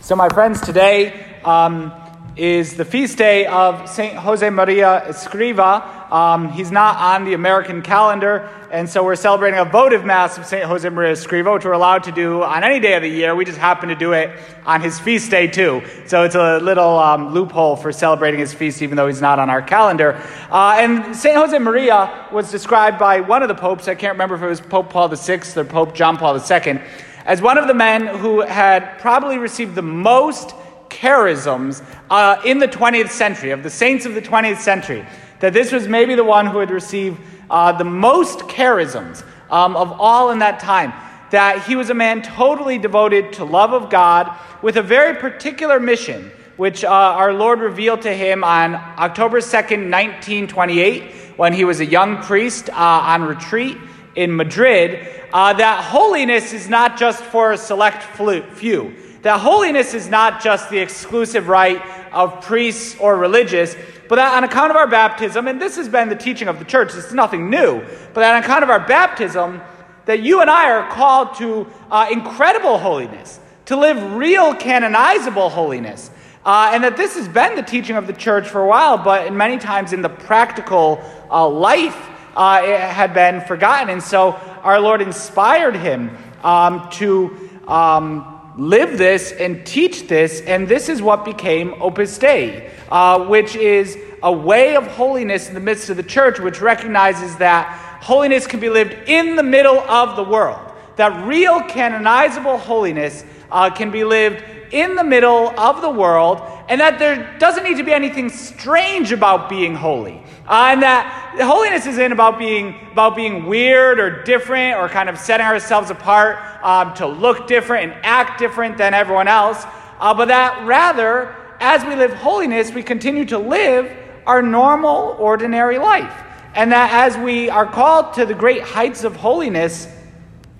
So, my friends, today um, is the feast day of Saint Jose Maria Escriva. Um, he's not on the American calendar, and so we're celebrating a votive mass of Saint Jose Maria Escriva, which we're allowed to do on any day of the year. We just happen to do it on his feast day too. So it's a little um, loophole for celebrating his feast, even though he's not on our calendar. Uh, and Saint Jose Maria was described by one of the popes. I can't remember if it was Pope Paul VI or Pope John Paul II as one of the men who had probably received the most charisms uh, in the 20th century, of the saints of the 20th century, that this was maybe the one who had received uh, the most charisms um, of all in that time. That he was a man totally devoted to love of God with a very particular mission, which uh, our Lord revealed to him on October 2nd, 1928, when he was a young priest uh, on retreat in Madrid uh, that holiness is not just for a select few. That holiness is not just the exclusive right of priests or religious, but that on account of our baptism, and this has been the teaching of the church, is nothing new, but that on account of our baptism, that you and I are called to uh, incredible holiness, to live real canonizable holiness. Uh, and that this has been the teaching of the church for a while, but many times in the practical uh, life, uh, it had been forgotten. And so our Lord inspired him um, to um, live this and teach this, and this is what became Opus Dei, uh, which is a way of holiness in the midst of the church, which recognizes that holiness can be lived in the middle of the world. That real canonizable holiness uh, can be lived in the middle of the world, and that there doesn't need to be anything strange about being holy. Uh, and that holiness isn't about being, about being weird or different or kind of setting ourselves apart um, to look different and act different than everyone else, uh, but that rather, as we live holiness, we continue to live our normal, ordinary life. And that as we are called to the great heights of holiness,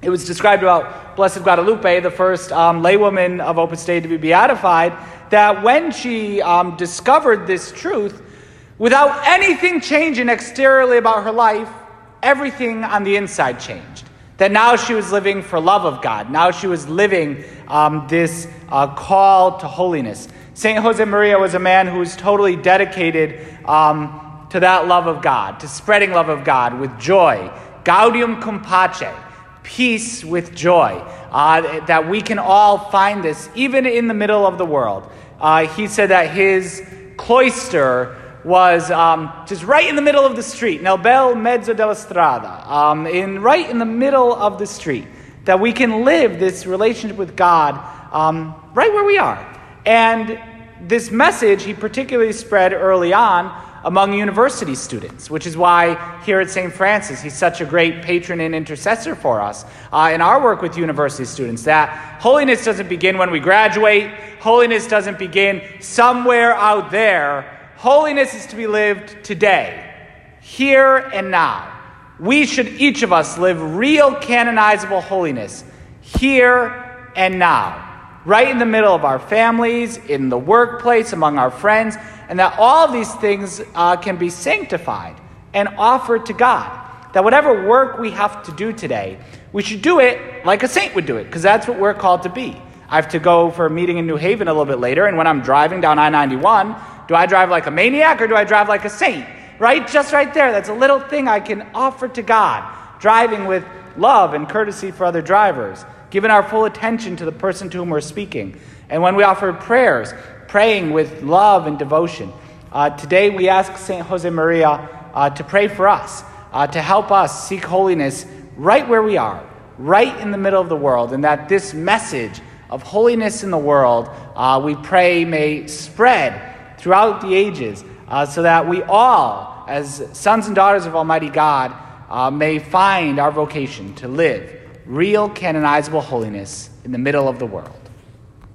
it was described about Blessed Guadalupe, the first um, laywoman of Opus Dei to be beatified, that when she um, discovered this truth, without anything changing exteriorly about her life, everything on the inside changed. That now she was living for love of God. Now she was living um, this uh, call to holiness. St. Jose Maria was a man who was totally dedicated um, to that love of God, to spreading love of God with joy. Gaudium cum pace peace with joy. Uh, that we can all find this even in the middle of the world. Uh, he said that his cloister was um, just right in the middle of the street, nel bel mezzo della strada, um, in, right in the middle of the street. That we can live this relationship with God um, right where we are. And this message he particularly spread early on among university students, which is why here at St. Francis, he's such a great patron and intercessor for us uh, in our work with university students. That holiness doesn't begin when we graduate, holiness doesn't begin somewhere out there. Holiness is to be lived today, here and now. We should each of us live real canonizable holiness here and now right in the middle of our families, in the workplace, among our friends, and that all of these things uh, can be sanctified and offered to God. That whatever work we have to do today, we should do it like a saint would do it, because that's what we're called to be. I have to go for a meeting in New Haven a little bit later, and when I'm driving down I 91, do I drive like a maniac or do I drive like a saint? Right? Just right there. That's a little thing I can offer to God. Driving with love and courtesy for other drivers giving our full attention to the person to whom we're speaking. And when we offer prayers, praying with love and devotion. Uh, today we ask St. Jose Maria uh, to pray for us, uh, to help us seek holiness right where we are, right in the middle of the world, and that this message of holiness in the world, uh, we pray, may spread throughout the ages uh, so that we all, as sons and daughters of Almighty God, uh, may find our vocation to live real canonizable holiness in the middle of the world.